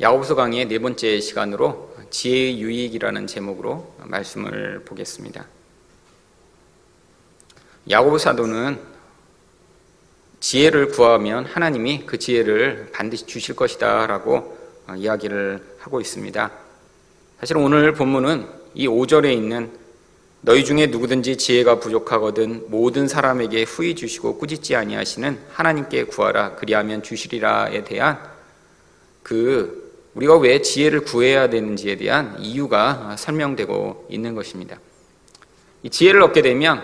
야고보서 강의의 네 번째 시간으로 지혜의 유익이라는 제목으로 말씀을 보겠습니다. 야고보 사도는 지혜를 구하면 하나님이 그 지혜를 반드시 주실 것이다라고 이야기를 하고 있습니다. 사실 오늘 본문은 이 5절에 있는 너희 중에 누구든지 지혜가 부족하거든 모든 사람에게 후히 주시고 꾸짖지 아니하시는 하나님께 구하라 그리하면 주시리라에 대한 그 우리가 왜 지혜를 구해야 되는지에 대한 이유가 설명되고 있는 것입니다. 이 지혜를 얻게 되면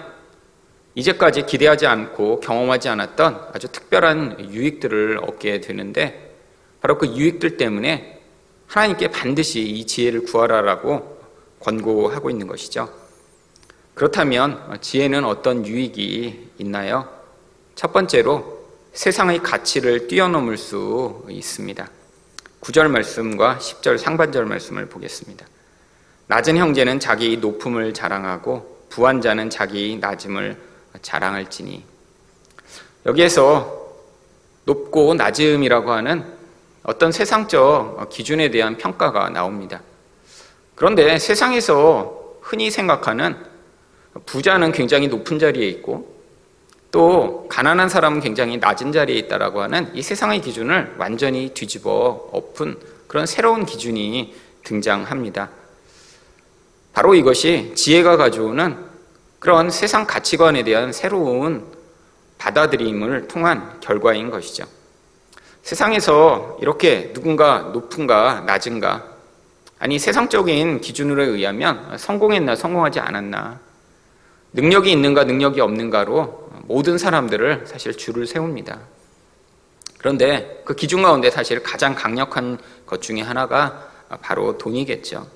이제까지 기대하지 않고 경험하지 않았던 아주 특별한 유익들을 얻게 되는데 바로 그 유익들 때문에 하나님께 반드시 이 지혜를 구하라라고 권고하고 있는 것이죠. 그렇다면 지혜는 어떤 유익이 있나요? 첫 번째로 세상의 가치를 뛰어넘을 수 있습니다. 9절 말씀과 10절 상반절 말씀을 보겠습니다. 낮은 형제는 자기 높음을 자랑하고 부한 자는 자기 낮음을 자랑할지니 여기에서 높고 낮음이라고 하는 어떤 세상적 기준에 대한 평가가 나옵니다. 그런데 세상에서 흔히 생각하는 부자는 굉장히 높은 자리에 있고 또 가난한 사람은 굉장히 낮은 자리에 있다라고 하는 이 세상의 기준을 완전히 뒤집어 엎은 그런 새로운 기준이 등장합니다. 바로 이것이 지혜가 가져오는 그런 세상 가치관에 대한 새로운 받아들임을 통한 결과인 것이죠. 세상에서 이렇게 누군가 높은가 낮은가 아니 세상적인 기준으로 의하면 성공했나 성공하지 않았나 능력이 있는가 능력이 없는가로 모든 사람들을 사실 줄을 세웁니다. 그런데 그 기준 가운데 사실 가장 강력한 것 중에 하나가 바로 돈이겠죠.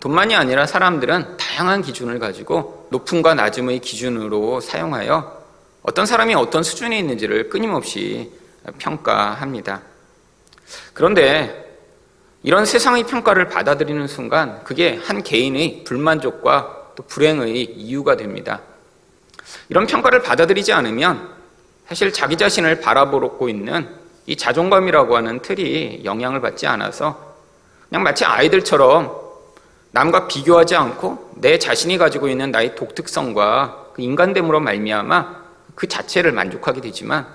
돈만이 아니라 사람들은 다양한 기준을 가지고 높음과 낮음의 기준으로 사용하여 어떤 사람이 어떤 수준에 있는지를 끊임없이 평가합니다. 그런데 이런 세상의 평가를 받아들이는 순간 그게 한 개인의 불만족과 또 불행의 이유가 됩니다. 이런 평가를 받아들이지 않으면 사실 자기 자신을 바라보고 있는 이 자존감이라고 하는 틀이 영향을 받지 않아서 그냥 마치 아이들처럼 남과 비교하지 않고 내 자신이 가지고 있는 나의 독특성과 그 인간됨으로 말미암아 그 자체를 만족하게 되지만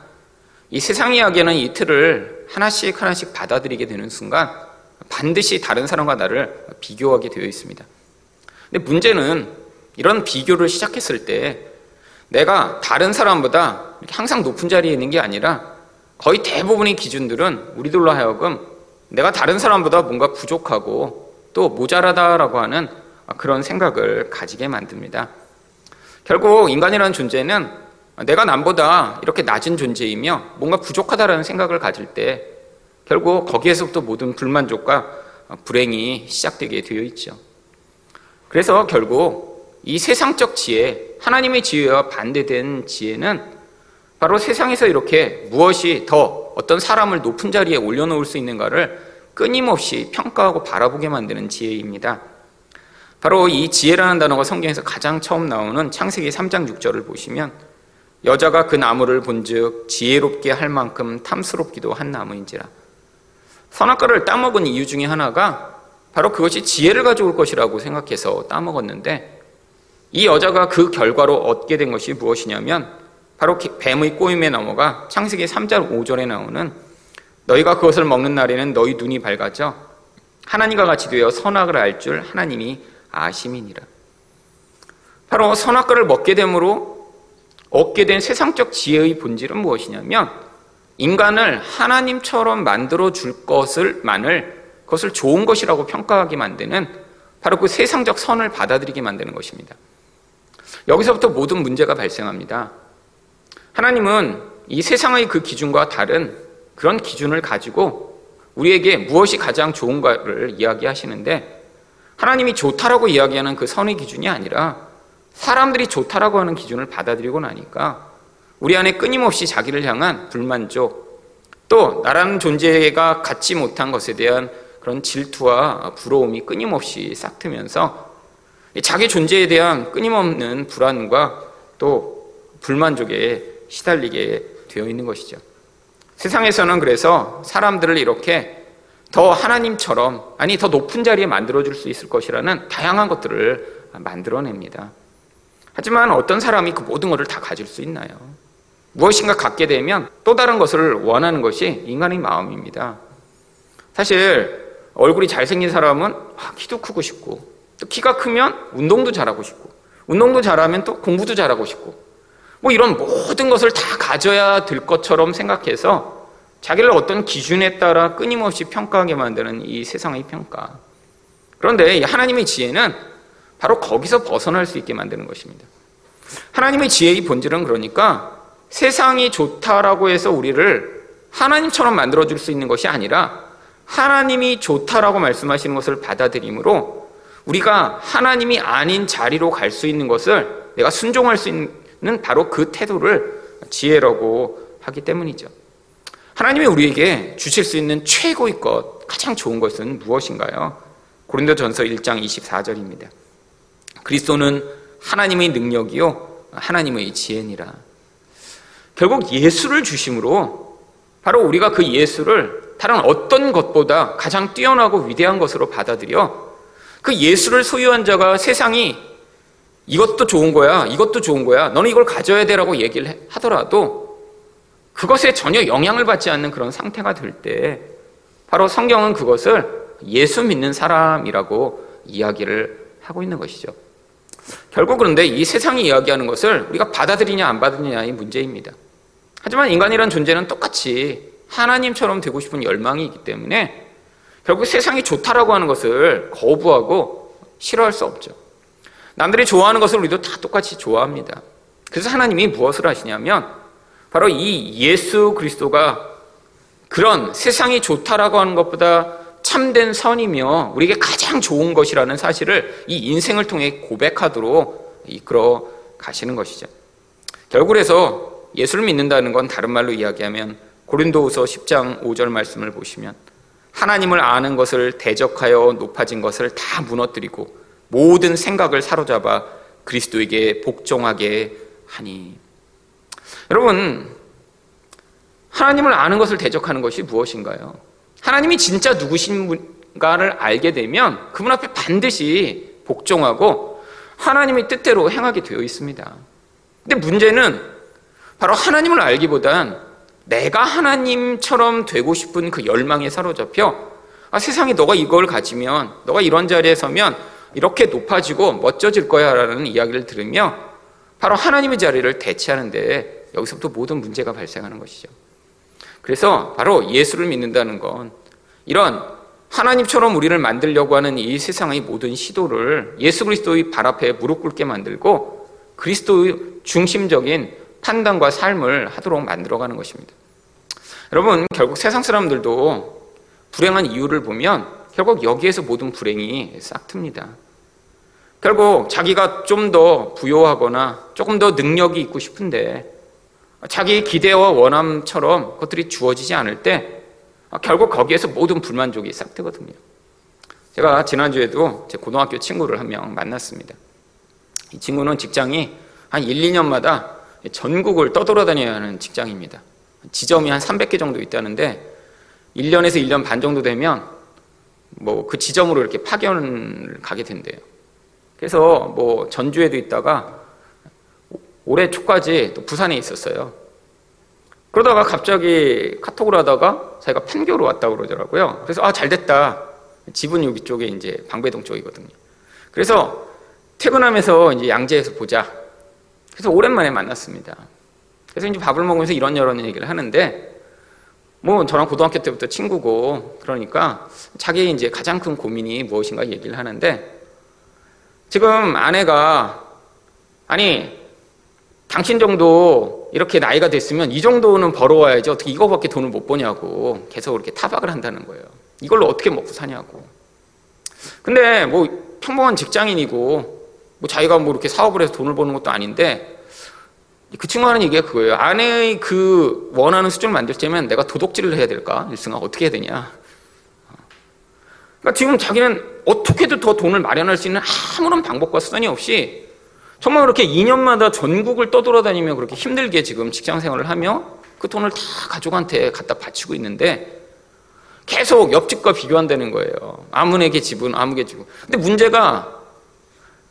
이 세상 이야기는 이 틀을 하나씩 하나씩 받아들이게 되는 순간 반드시 다른 사람과 나를 비교하게 되어 있습니다. 근데 문제는 이런 비교를 시작했을 때 내가 다른 사람보다 항상 높은 자리에 있는 게 아니라 거의 대부분의 기준들은 우리들로 하여금 내가 다른 사람보다 뭔가 부족하고 또 모자라다라고 하는 그런 생각을 가지게 만듭니다. 결국 인간이라는 존재는 내가 남보다 이렇게 낮은 존재이며 뭔가 부족하다라는 생각을 가질 때 결국 거기에서부터 모든 불만족과 불행이 시작되게 되어 있죠. 그래서 결국 이 세상적 지혜, 하나님의 지혜와 반대된 지혜는 바로 세상에서 이렇게 무엇이 더 어떤 사람을 높은 자리에 올려놓을 수 있는가를 끊임없이 평가하고 바라보게 만드는 지혜입니다. 바로 이 지혜라는 단어가 성경에서 가장 처음 나오는 창세기 3장 6절을 보시면 여자가 그 나무를 본즉 지혜롭게 할 만큼 탐스럽기도 한 나무인지라. 선악과를 따먹은 이유 중에 하나가 바로 그것이 지혜를 가져올 것이라고 생각해서 따먹었는데 이 여자가 그 결과로 얻게 된 것이 무엇이냐면 바로 뱀의 꼬임에 넘어가 창세기 3장 5절에 나오는 너희가 그것을 먹는 날에는 너희 눈이 밝아져 하나님과 같이 되어 선악을 알 줄 하나님이 아심이니라. 바로 선악과를 먹게 되므로 얻게 된 세상적 지혜의 본질은 무엇이냐면 인간을 하나님처럼 만들어 줄 것을 만을 그것을 좋은 것이라고 평가하게 만드는 바로 그 세상적 선을 받아들이게 만드는 것입니다. 여기서부터 모든 문제가 발생합니다. 하나님은 이 세상의 그 기준과 다른 그런 기준을 가지고 우리에게 무엇이 가장 좋은가를 이야기하시는데 하나님이 좋다라고 이야기하는 그 선의 기준이 아니라 사람들이 좋다라고 하는 기준을 받아들이고 나니까 우리 안에 끊임없이 자기를 향한 불만족 또 나라는 존재가 갖지 못한 것에 대한 그런 질투와 부러움이 끊임없이 싹트면서 자기 존재에 대한 끊임없는 불안과 또 불만족에 시달리게 되어 있는 것이죠. 세상에서는 그래서 사람들을 이렇게 더 하나님처럼 아니 더 높은 자리에 만들어 줄 수 있을 것이라는 다양한 것들을 만들어냅니다. 하지만 어떤 사람이 그 모든 것을 다 가질 수 있나요? 무엇인가 갖게 되면 또 다른 것을 원하는 것이 인간의 마음입니다. 사실 얼굴이 잘생긴 사람은 아, 키도 크고 싶고 또 키가 크면 운동도 잘하고 싶고 운동도 잘하면 또 공부도 잘하고 싶고 뭐 이런 모든 것을 다 가져야 될 것처럼 생각해서 자기를 어떤 기준에 따라 끊임없이 평가하게 만드는 이 세상의 평가. 그런데 하나님의 지혜는 바로 거기서 벗어날 수 있게 만드는 것입니다. 하나님의 지혜의 본질은 그러니까 세상이 좋다라고 해서 우리를 하나님처럼 만들어줄 수 있는 것이 아니라 하나님이 좋다라고 말씀하시는 것을 받아들임으로 우리가 하나님이 아닌 자리로 갈 수 있는 것을 내가 순종할 수 있는 바로 그 태도를 지혜라고 하기 때문이죠. 하나님이 우리에게 주실 수 있는 최고의 것, 가장 좋은 것은 무엇인가요? 고린도 전서 1장 24절입니다. 그리스도는 하나님의 능력이요 하나님의 지혜니라. 결국 예수를 주심으로 바로 우리가 그 예수를 다른 어떤 것보다 가장 뛰어나고 위대한 것으로 받아들여 그 예수를 소유한 자가 세상이 이것도 좋은 거야, 이것도 좋은 거야, 너는 이걸 가져야 되라고 얘기를 하더라도 그것에 전혀 영향을 받지 않는 그런 상태가 될 때 바로 성경은 그것을 예수 믿는 사람이라고 이야기를 하고 있는 것이죠. 결국 그런데 이 세상이 이야기하는 것을 우리가 받아들이냐 안 받느냐의 문제입니다. 하지만 인간이란 존재는 똑같이 하나님처럼 되고 싶은 열망이 있기 때문에 결국 세상이 좋다라고 하는 것을 거부하고 싫어할 수 없죠. 남들이 좋아하는 것을 우리도 다 똑같이 좋아합니다. 그래서 하나님이 무엇을 하시냐면 바로 이 예수 그리스도가 그런 세상이 좋다라고 하는 것보다 참된 선이며 우리에게 가장 좋은 것이라는 사실을 이 인생을 통해 고백하도록 이끌어 가시는 것이죠. 결국 그래서 예수를 믿는다는 건 다른 말로 이야기하면 고린도후서 10장 5절 말씀을 보시면 하나님을 아는 것을 대적하여 높아진 것을 다 무너뜨리고 모든 생각을 사로잡아 그리스도에게 복종하게 하니 여러분 하나님을 아는 것을 대적하는 것이 무엇인가요? 하나님이 진짜 누구신가를 알게 되면 그분 앞에 반드시 복종하고 하나님의 뜻대로 행하게 되어 있습니다. 근데 문제는 바로 하나님을 알기보단 내가 하나님처럼 되고 싶은 그 열망에 사로잡혀 아, 세상에 너가 이걸 가지면 너가 이런 자리에 서면 이렇게 높아지고 멋져질 거야 라는 이야기를 들으며 바로 하나님의 자리를 대체하는데 여기서부터 모든 문제가 발생하는 것이죠. 그래서 바로 예수를 믿는다는 건 이런 하나님처럼 우리를 만들려고 하는 이 세상의 모든 시도를 예수 그리스도의 발 앞에 무릎 꿇게 만들고 그리스도의 중심적인 판단과 삶을 하도록 만들어가는 것입니다. 여러분, 결국 세상 사람들도 불행한 이유를 보면 결국 여기에서 모든 불행이 싹 틉니다. 결국 자기가 좀 더 부여하거나 조금 더 능력이 있고 싶은데 자기 기대와 원함처럼 그것들이 주어지지 않을 때 결국 거기에서 모든 불만족이 싹 트거든요. 제가 지난주에도 제 고등학교 친구를 한 명 만났습니다. 이 친구는 직장이 한 1, 2년마다 전국을 떠돌아다녀야 하는 직장입니다. 지점이 한 300개 정도 있다는데 1년에서 1년 반 정도 되면 뭐 그 지점으로 이렇게 파견을 가게 된대요. 그래서 뭐 전주에도 있다가 올해 초까지 또 부산에 있었어요. 그러다가 갑자기 카톡을 하다가 자기가 판교로 왔다고 그러더라고요. 그래서 아, 잘 됐다. 집은 여기 쪽에 이제 방배동 쪽이거든요. 그래서 퇴근하면서 이제 양재에서 보자. 그래서 오랜만에 만났습니다. 그래서 이제 밥을 먹으면서 이런저런 얘기를 하는데 뭐 저랑 고등학교 때부터 친구고 그러니까 자기 이제 가장 큰 고민이 무엇인가 얘기를 하는데 지금 아내가 아니 당신 정도 이렇게 나이가 됐으면 이 정도는 벌어와야지 어떻게 이거밖에 돈을 못 버냐고 계속 이렇게 타박을 한다는 거예요. 이걸로 어떻게 먹고 사냐고. 근데 뭐 평범한 직장인이고 뭐 자기가 뭐 이렇게 사업을 해서 돈을 버는 것도 아닌데 그 친구가 하는 얘기가 그거예요. 아내의 그 원하는 수준을 만들려면 내가 도둑질을 해야 될까? 일승아 어떻게 해야 되냐? 그러니까 지금 자기는 어떻게든 더 돈을 마련할 수 있는 아무런 방법과 수단이 없이 정말 그렇게 2년마다 전국을 떠돌아다니며 그렇게 힘들게 지금 직장 생활을 하며 그 돈을 다 가족한테 갖다 바치고 있는데 계속 옆집과 비교한다는 거예요. 아문에게 집은 아무게 집은. 근데 문제가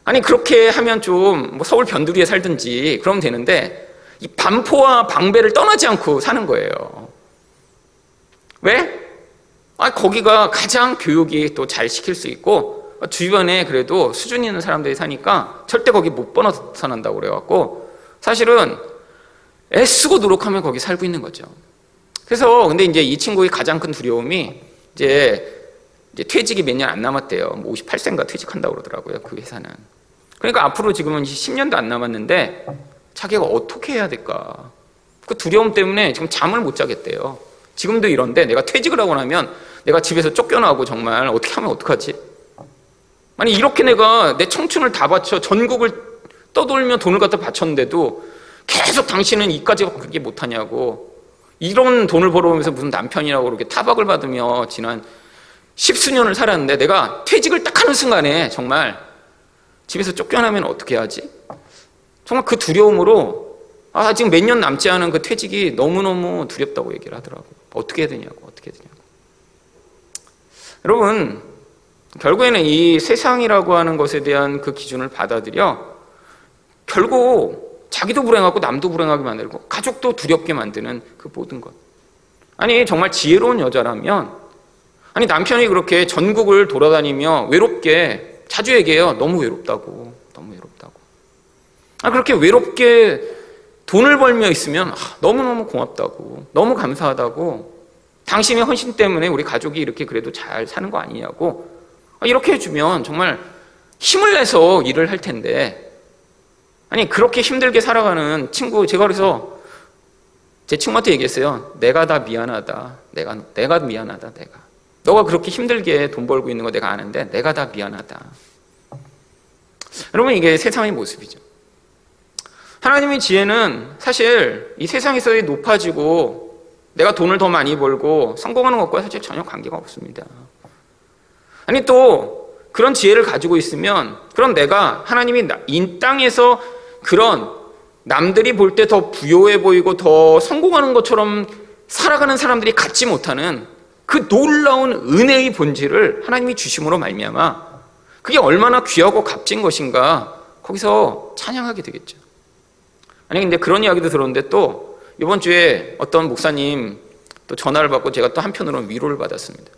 아니 그렇게 하면 좀 뭐 서울 변두리에 살든지 그러면 되는데 이 반포와 방배를 떠나지 않고 사는 거예요. 왜? 아 거기가 가장 교육이 또 잘 시킬 수 있고 주변에 그래도 수준 있는 사람들이 사니까 절대 거기 못 번어서 난다고 그래갖고 사실은 애쓰고 노력하면 거기 살고 있는 거죠. 그래서 근데 이제 이 친구의 가장 큰 두려움이 이제, 이제 퇴직이 몇 년 안 남았대요. 뭐 58세인가 퇴직한다고 그러더라고요. 그 회사는. 그러니까 앞으로 지금은 10년도 안 남았는데 자기가 어떻게 해야 될까? 그 두려움 때문에 지금 잠을 못 자겠대요. 지금도 이런데 내가 퇴직을 하고 나면 내가 집에서 쫓겨나고 정말 어떻게 하면 어떡하지? 아니 이렇게 내가 내 청춘을 다 바쳐 전국을 떠돌며 돈을 갖다 바쳤는데도 계속 당신은 이까지 그렇게 못하냐고 이런 돈을 벌어오면서 무슨 남편이라고 그렇게 타박을 받으며 지난 십수년을 살았는데 내가 퇴직을 딱 하는 순간에 정말 집에서 쫓겨나면 어떻게 하지? 정말 그 두려움으로 아 지금 몇 년 남지 않은 그 퇴직이 너무너무 두렵다고 얘기를 하더라고요. 어떻게 해야 되냐고 어떻게 해야 되냐고. 여러분 결국에는 이 세상이라고 하는 것에 대한 그 기준을 받아들여 결국 자기도 불행하고 남도 불행하게 만들고 가족도 두렵게 만드는 그 모든 것. 아니 정말 지혜로운 여자라면 아니 남편이 그렇게 전국을 돌아다니며 외롭게 자주 얘기해요. 너무 외롭다고. 너무 외롭다고. 아 그렇게 외롭게 돈을 벌며 있으면 아, 너무너무 고맙다고. 너무 감사하다고. 당신의 헌신 때문에 우리 가족이 이렇게 그래도 잘 사는 거 아니냐고. 아, 이렇게 해주면 정말 힘을 내서 일을 할 텐데 아니 그렇게 힘들게 살아가는 친구 제가 그래서 제 친구한테 얘기했어요. 내가 다 미안하다. 내가 내가 미안하다. 내가 너가 그렇게 힘들게 돈 벌고 있는 거 내가 아는데 내가 다 미안하다. 여러분 이게 세상의 모습이죠. 하나님의 지혜는 사실 이 세상에서의 높아지고 내가 돈을 더 많이 벌고 성공하는 것과 사실 전혀 관계가 없습니다. 아니 또 그런 지혜를 가지고 있으면 그럼 내가 하나님이 이 땅에서 그런 남들이 볼 때 더 부요해 보이고 더 성공하는 것처럼 살아가는 사람들이 갖지 못하는 그 놀라운 은혜의 본질을 하나님이 주심으로 말미암아 그게 얼마나 귀하고 값진 것인가 거기서 찬양하게 되겠죠. 아니 근데 그런 이야기도 들었는데 또 이번 주에 어떤 목사님 또 전화를 받고 제가 또 한편으로 위로를 받았습니다.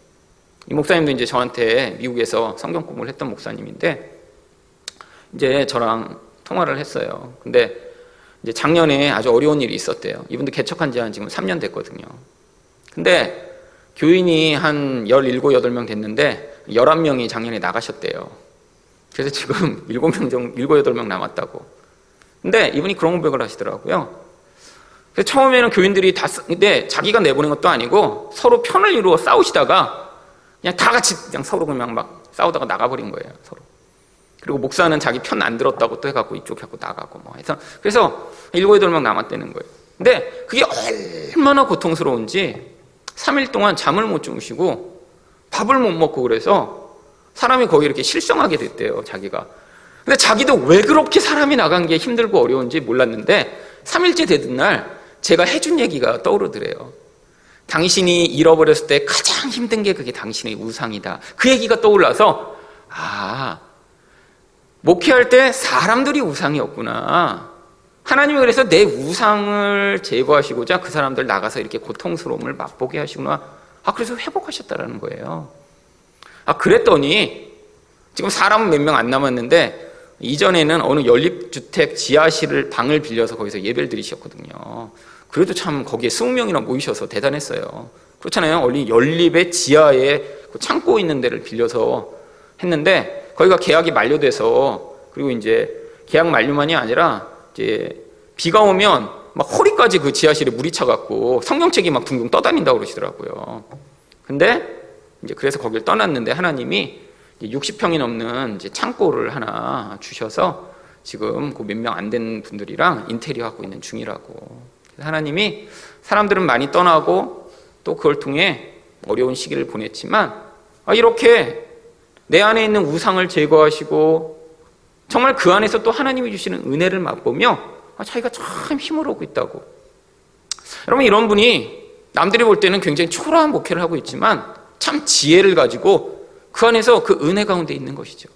이 목사님도 이제 저한테 미국에서 성경 공부를 했던 목사님인데 이제 저랑 통화를 했어요. 근데 이제 작년에 아주 어려운 일이 있었대요. 이분도 개척한 지 한 지금 3년 됐거든요. 근데 교인이 한 17, 8명 됐는데 11명이 작년에 나가셨대요. 그래서 지금 7명 정도, 7, 8명 남았다고. 근데 이분이 그런 고백을 하시더라고요. 그래서 처음에는 교인들이 다, 근데 자기가 내보낸 것도 아니고 서로 편을 이루어 싸우시다가 그냥 다 같이 그냥 서로 그냥 막 싸우다가 나가버린 거예요, 서로. 그리고 목사는 자기 편 안 들었다고 또 해갖고 이쪽 해갖고 나가고 뭐 해서 그래서 일곱 여덟 명 남았다는 거예요. 근데 그게 얼마나 고통스러운지 3일 동안 잠을 못 주무시고 밥을 못 먹고 그래서 사람이 거의 이렇게 실성하게 됐대요, 자기가. 근데 자기도 왜 그렇게 사람이 나간 게 힘들고 어려운지 몰랐는데 3일째 되던 날 제가 해준 얘기가 떠오르더래요. 당신이 잃어버렸을 때 가장 힘든 게 그게 당신의 우상이다. 그 얘기가 떠올라서 아, 목회할 때 사람들이 우상이었구나. 하나님이 그래서 내 우상을 제거하시고자 그 사람들 나가서 이렇게 고통스러움을 맛보게 하시구나. 아, 그래서 회복하셨다라는 거예요. 아, 그랬더니 지금 사람은 몇 명 안 남았는데 이전에는 어느 연립주택 지하실을 방을 빌려서 거기서 예배를 드리셨거든요. 그래도 참 거기에 20명이나 모이셔서 대단했어요. 그렇잖아요. 원리 연립의 지하에 그 창고 있는 데를 빌려서 했는데 거기가 계약이 만료돼서 그리고 이제 계약 만료만이 아니라 이제 비가 오면 막 허리까지 그 지하실에 물이 차갖고 성경책이 막 둥둥 떠다닌다고 그러시더라고요. 근데 이제 그래서 거길 떠났는데 하나님이 60평이 넘는 이제 창고를 하나 주셔서 지금 그 몇 명 안 된 분들이랑 인테리어 하고 있는 중이라고. 하나님이 사람들은 많이 떠나고 또 그걸 통해 어려운 시기를 보냈지만 아, 이렇게 내 안에 있는 우상을 제거하시고 정말 그 안에서 또 하나님이 주시는 은혜를 맛보며 아, 자기가 참 힘을 얻고 있다고. 여러분 이런 분이 남들이 볼 때는 굉장히 초라한 목회를 하고 있지만 참 지혜를 가지고 그 안에서 그 은혜 가운데 있는 것이죠.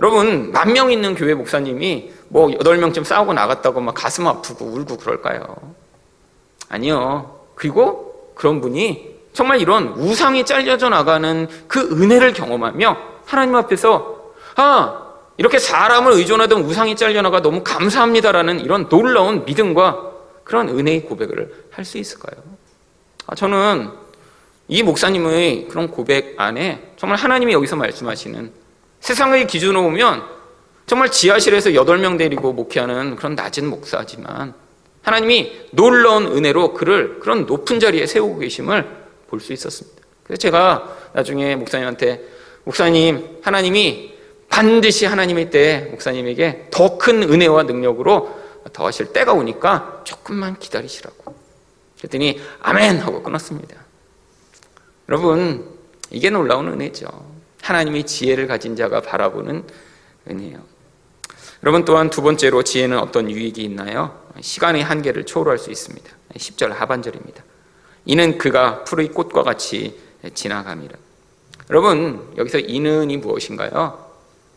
여러분, 만 명 있는 교회 목사님이 뭐 여덟 명쯤 싸우고 나갔다고 막 가슴 아프고 울고 그럴까요? 아니요. 그리고 그런 분이 정말 이런 우상이 잘려져 나가는 그 은혜를 경험하며 하나님 앞에서 아, 이렇게 사람을 의존하던 우상이 잘려나가 너무 감사합니다라는 이런 놀라운 믿음과 그런 은혜의 고백을 할 수 있을까요? 아, 저는 이 목사님의 그런 고백 안에 정말 하나님이 여기서 말씀하시는 세상의 기준으로 보면 정말 지하실에서 8명 데리고 목회하는 그런 낮은 목사지만 하나님이 놀라운 은혜로 그를 그런 높은 자리에 세우고 계심을 볼 수 있었습니다. 그래서 제가 나중에 목사님한테 목사님 하나님이 반드시 하나님의 때 목사님에게 더 큰 은혜와 능력으로 더 하실 때가 오니까 조금만 기다리시라고. 그랬더니 아멘 하고 끊었습니다. 여러분 이게 놀라운 은혜죠. 하나님의 지혜를 가진 자가 바라보는 은혜예요. 여러분 또한 두 번째로 지혜는 어떤 유익이 있나요? 시간의 한계를 초월할 수 있습니다. 10절 하반절입니다. 이는 그가 푸르의 꽃과 같이 지나갑니다. 여러분 여기서 이는이 무엇인가요?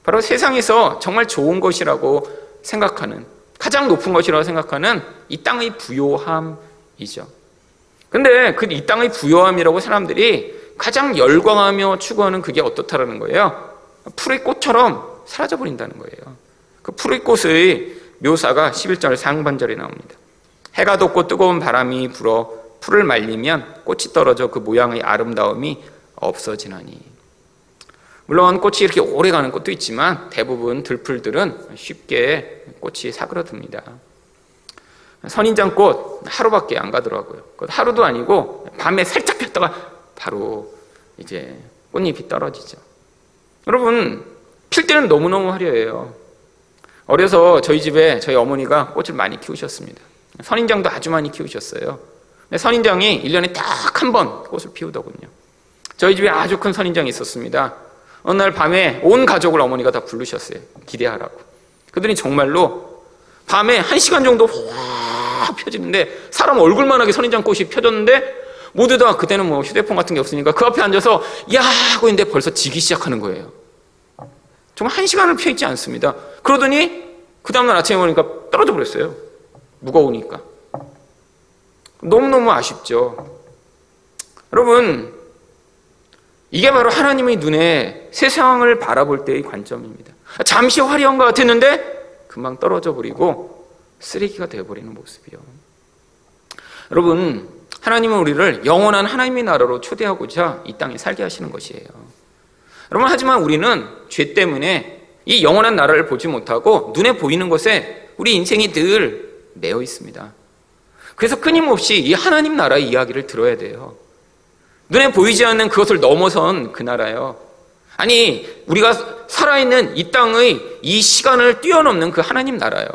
바로 세상에서 정말 좋은 것이라고 생각하는 가장 높은 것이라고 생각하는 이 땅의 부요함이죠. 근데 그 이 땅의 부요함이라고 사람들이 가장 열광하며 추구하는 그게 어떻다라는 거예요? 풀의 꽃처럼 사라져 버린다는 거예요. 그 풀의 꽃의 묘사가 11절 상반절에 나옵니다. 해가 돋고 뜨거운 바람이 불어 풀을 말리면 꽃이 떨어져 그 모양의 아름다움이 없어지나니. 물론 꽃이 이렇게 오래 가는 꽃도 있지만 대부분 들풀들은 쉽게 꽃이 사그러듭니다. 선인장꽃 하루밖에 안 가더라고요. 하루도 아니고 밤에 살짝 폈다가 바로 이제 꽃잎이 떨어지죠. 여러분 필 때는 너무너무 화려해요. 어려서 저희 집에 저희 어머니가 꽃을 많이 키우셨습니다. 선인장도 아주 많이 키우셨어요. 선인장이 1년에 딱 한 번 꽃을 피우더군요. 저희 집에 아주 큰 선인장이 있었습니다. 어느 날 밤에 온 가족을 어머니가 다 부르셨어요. 기대하라고. 그들이 정말로 밤에 한 시간 정도 확 펴지는데 사람 얼굴만하게 선인장 꽃이 펴졌는데 모두 다 그때는 뭐 휴대폰 같은 게 없으니까 그 앞에 앉아서 야 하고 있는데 벌써 지기 시작하는 거예요. 정말 한 시간을 펴 있지 않습니다. 그러더니 그 다음날 아침에 보니까 떨어져 버렸어요. 무거우니까. 너무너무 아쉽죠. 여러분, 이게 바로 하나님의 눈에 세상을 바라볼 때의 관점입니다. 잠시 화려한 것 같았는데 금방 떨어져 버리고 쓰레기가 되어버리는 모습이요. 여러분, 하나님은 우리를 영원한 하나님의 나라로 초대하고자 이 땅에 살게 하시는 것이에요. 여러분, 하지만 우리는 죄 때문에 이 영원한 나라를 보지 못하고 눈에 보이는 것에 우리 인생이 늘 매여 있습니다. 그래서 끊임없이 이 하나님 나라의 이야기를 들어야 돼요. 눈에 보이지 않는 그것을 넘어선 그 나라요. 아니, 우리가 살아있는 이 땅의 이 시간을 뛰어넘는 그 하나님 나라요.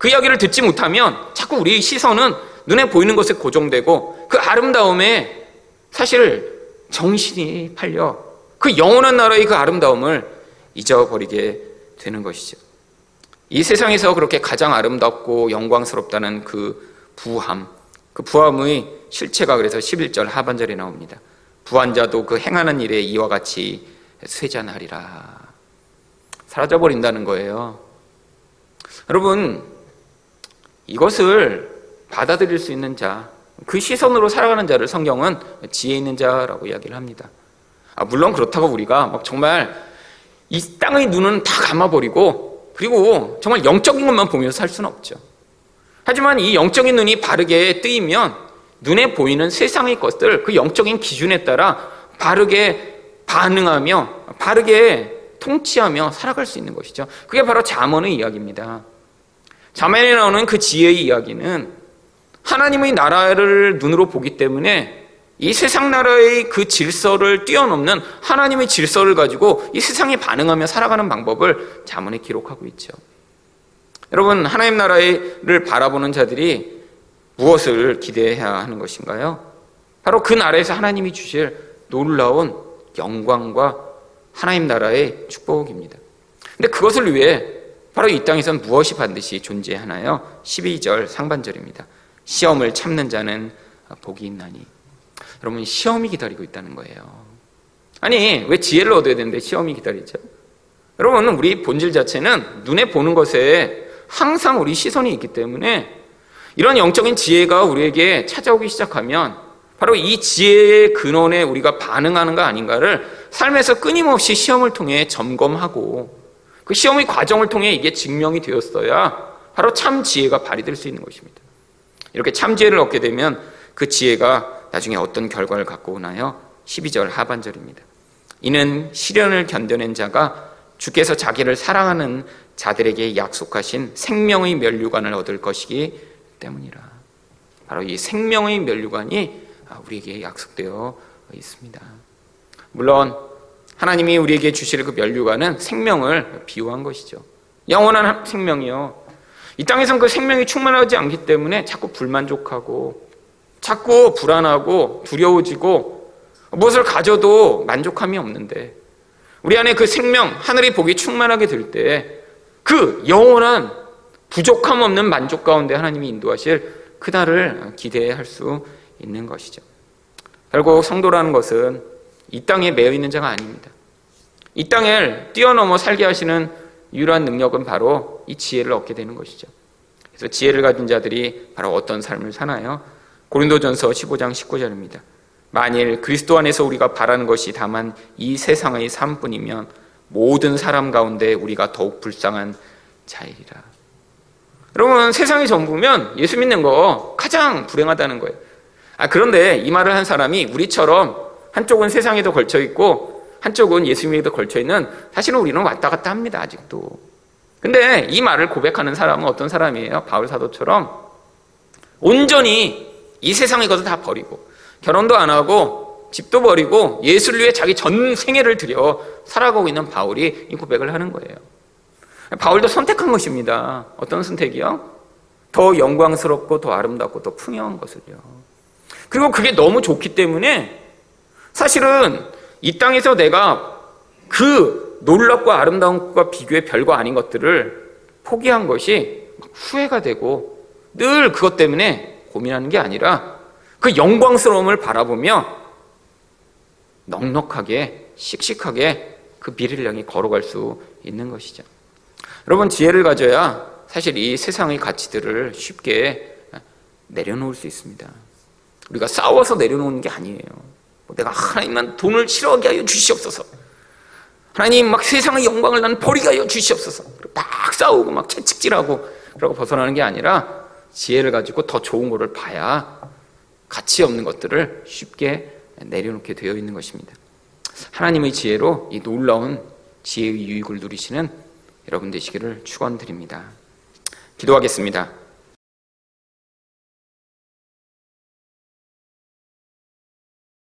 그 이야기를 듣지 못하면 자꾸 우리의 시선은 눈에 보이는 것에 고정되고 그 아름다움에 사실 정신이 팔려 그 영원한 나라의 그 아름다움을 잊어버리게 되는 것이죠. 이 세상에서 그렇게 가장 아름답고 영광스럽다는 그 부함, 그 부함의 실체가 그래서 11절 하반절에 나옵니다. 부한 자도 그 행하는 일에 이와 같이 쇠잔하리라. 사라져 버린다는 거예요. 여러분, 이것을 받아들일 수 있는 자, 그 시선으로 살아가는 자를 성경은 지혜 있는 자라고 이야기를 합니다. 아, 물론 그렇다고 우리가 막 정말 이 땅의 눈은 다 감아버리고 그리고 정말 영적인 것만 보면서 살 수는 없죠. 하지만 이 영적인 눈이 바르게 뜨이면 눈에 보이는 세상의 것들 그 영적인 기준에 따라 바르게 반응하며 바르게 통치하며 살아갈 수 있는 것이죠. 그게 바로 잠언의 이야기입니다. 잠언에 나오는 그 지혜의 이야기는 하나님의 나라를 눈으로 보기 때문에 이 세상 나라의 그 질서를 뛰어넘는 하나님의 질서를 가지고 이 세상에 반응하며 살아가는 방법을 자문에 기록하고 있죠. 여러분, 하나님 나라를 바라보는 자들이 무엇을 기대해야 하는 것인가요? 바로 그 나라에서 하나님이 주실 놀라운 영광과 하나님 나라의 축복입니다. 근데 그것을 위해 바로 이 땅에선 무엇이 반드시 존재하나요? 12절 상반절입니다. 시험을 참는 자는 복이 있나니. 여러분 시험이 기다리고 있다는 거예요. 아니 왜 지혜를 얻어야 되는데 시험이 기다리죠? 여러분 우리 본질 자체는 눈에 보는 것에 항상 우리 시선이 있기 때문에 이런 영적인 지혜가 우리에게 찾아오기 시작하면 바로 이 지혜의 근원에 우리가 반응하는가 아닌가를 삶에서 끊임없이 시험을 통해 점검하고 그 시험의 과정을 통해 이게 증명이 되었어야 바로 참 지혜가 발휘될 수 있는 것입니다. 이렇게 참 지혜를 얻게 되면 그 지혜가 나중에 어떤 결과를 갖고 오나요? 12절 하반절입니다. 이는 시련을 견뎌낸 자가 주께서 자기를 사랑하는 자들에게 약속하신 생명의 면류관을 얻을 것이기 때문이라. 바로 이 생명의 면류관이 우리에게 약속되어 있습니다. 물론 하나님이 우리에게 주실 그 면류관은 생명을 비유한 것이죠. 영원한 생명이요. 이 땅에선 그 생명이 충만하지 않기 때문에 자꾸 불만족하고 자꾸 불안하고 두려워지고 무엇을 가져도 만족함이 없는데 우리 안에 그 생명, 하늘의 복이 충만하게 될 때 그 영원한 부족함 없는 만족 가운데 하나님이 인도하실 그날을 기대할 수 있는 것이죠. 결국 성도라는 것은 이 땅에 매여 있는 자가 아닙니다. 이 땅을 뛰어넘어 살게 하시는 유일한 능력은 바로 이 지혜를 얻게 되는 것이죠. 그래서 지혜를 가진 자들이 바로 어떤 삶을 사나요? 고린도전서 15장 19절입니다. 만일 그리스도 안에서 우리가 바라는 것이 다만 이 세상의 삶뿐이면 모든 사람 가운데 우리가 더욱 불쌍한 자이리라. 여러분 세상이 전부면 예수 믿는 거 가장 불행하다는 거예요. 아 그런데 이 말을 한 사람이 우리처럼 한쪽은 세상에도 걸쳐 있고 한쪽은 예수님에도 걸쳐 있는 사실은 우리는 왔다 갔다 합니다 아직도. 근데 이 말을 고백하는 사람은 어떤 사람이에요? 바울 사도처럼 온전히 이 세상의 것을 다 버리고 결혼도 안 하고 집도 버리고 예수를 위해 자기 전 생애를 들여 살아가고 있는 바울이 이 고백을 하는 거예요. 바울도 선택한 것입니다. 어떤 선택이요? 더 영광스럽고 더 아름답고 더 풍요한 것을요. 그리고 그게 너무 좋기 때문에 사실은 이 땅에서 내가 그 놀랍고 아름다운 것과 비교해 별거 아닌 것들을 포기한 것이 후회가 되고 늘 그것 때문에 고민하는 게 아니라 그 영광스러움을 바라보며 넉넉하게 씩씩하게 그 미래를 향해 걸어갈 수 있는 것이죠. 여러분 지혜를 가져야 사실 이 세상의 가치들을 쉽게 내려놓을 수 있습니다. 우리가 싸워서 내려놓는 게 아니에요. 뭐 내가 하나님만 돈을 싫어하게 하여 주시옵소서. 하나님 막 세상의 영광을 나는 버리게 하여 주시옵소서. 막 싸우고 막 채찍질하고 그러고 벗어나는 게 아니라 지혜를 가지고 더 좋은 거를 봐야 가치 없는 것들을 쉽게 내려놓게 되어 있는 것입니다. 하나님의 지혜로 이 놀라운 지혜의 유익을 누리시는 여러분 되시기를 축원드립니다. 기도하겠습니다.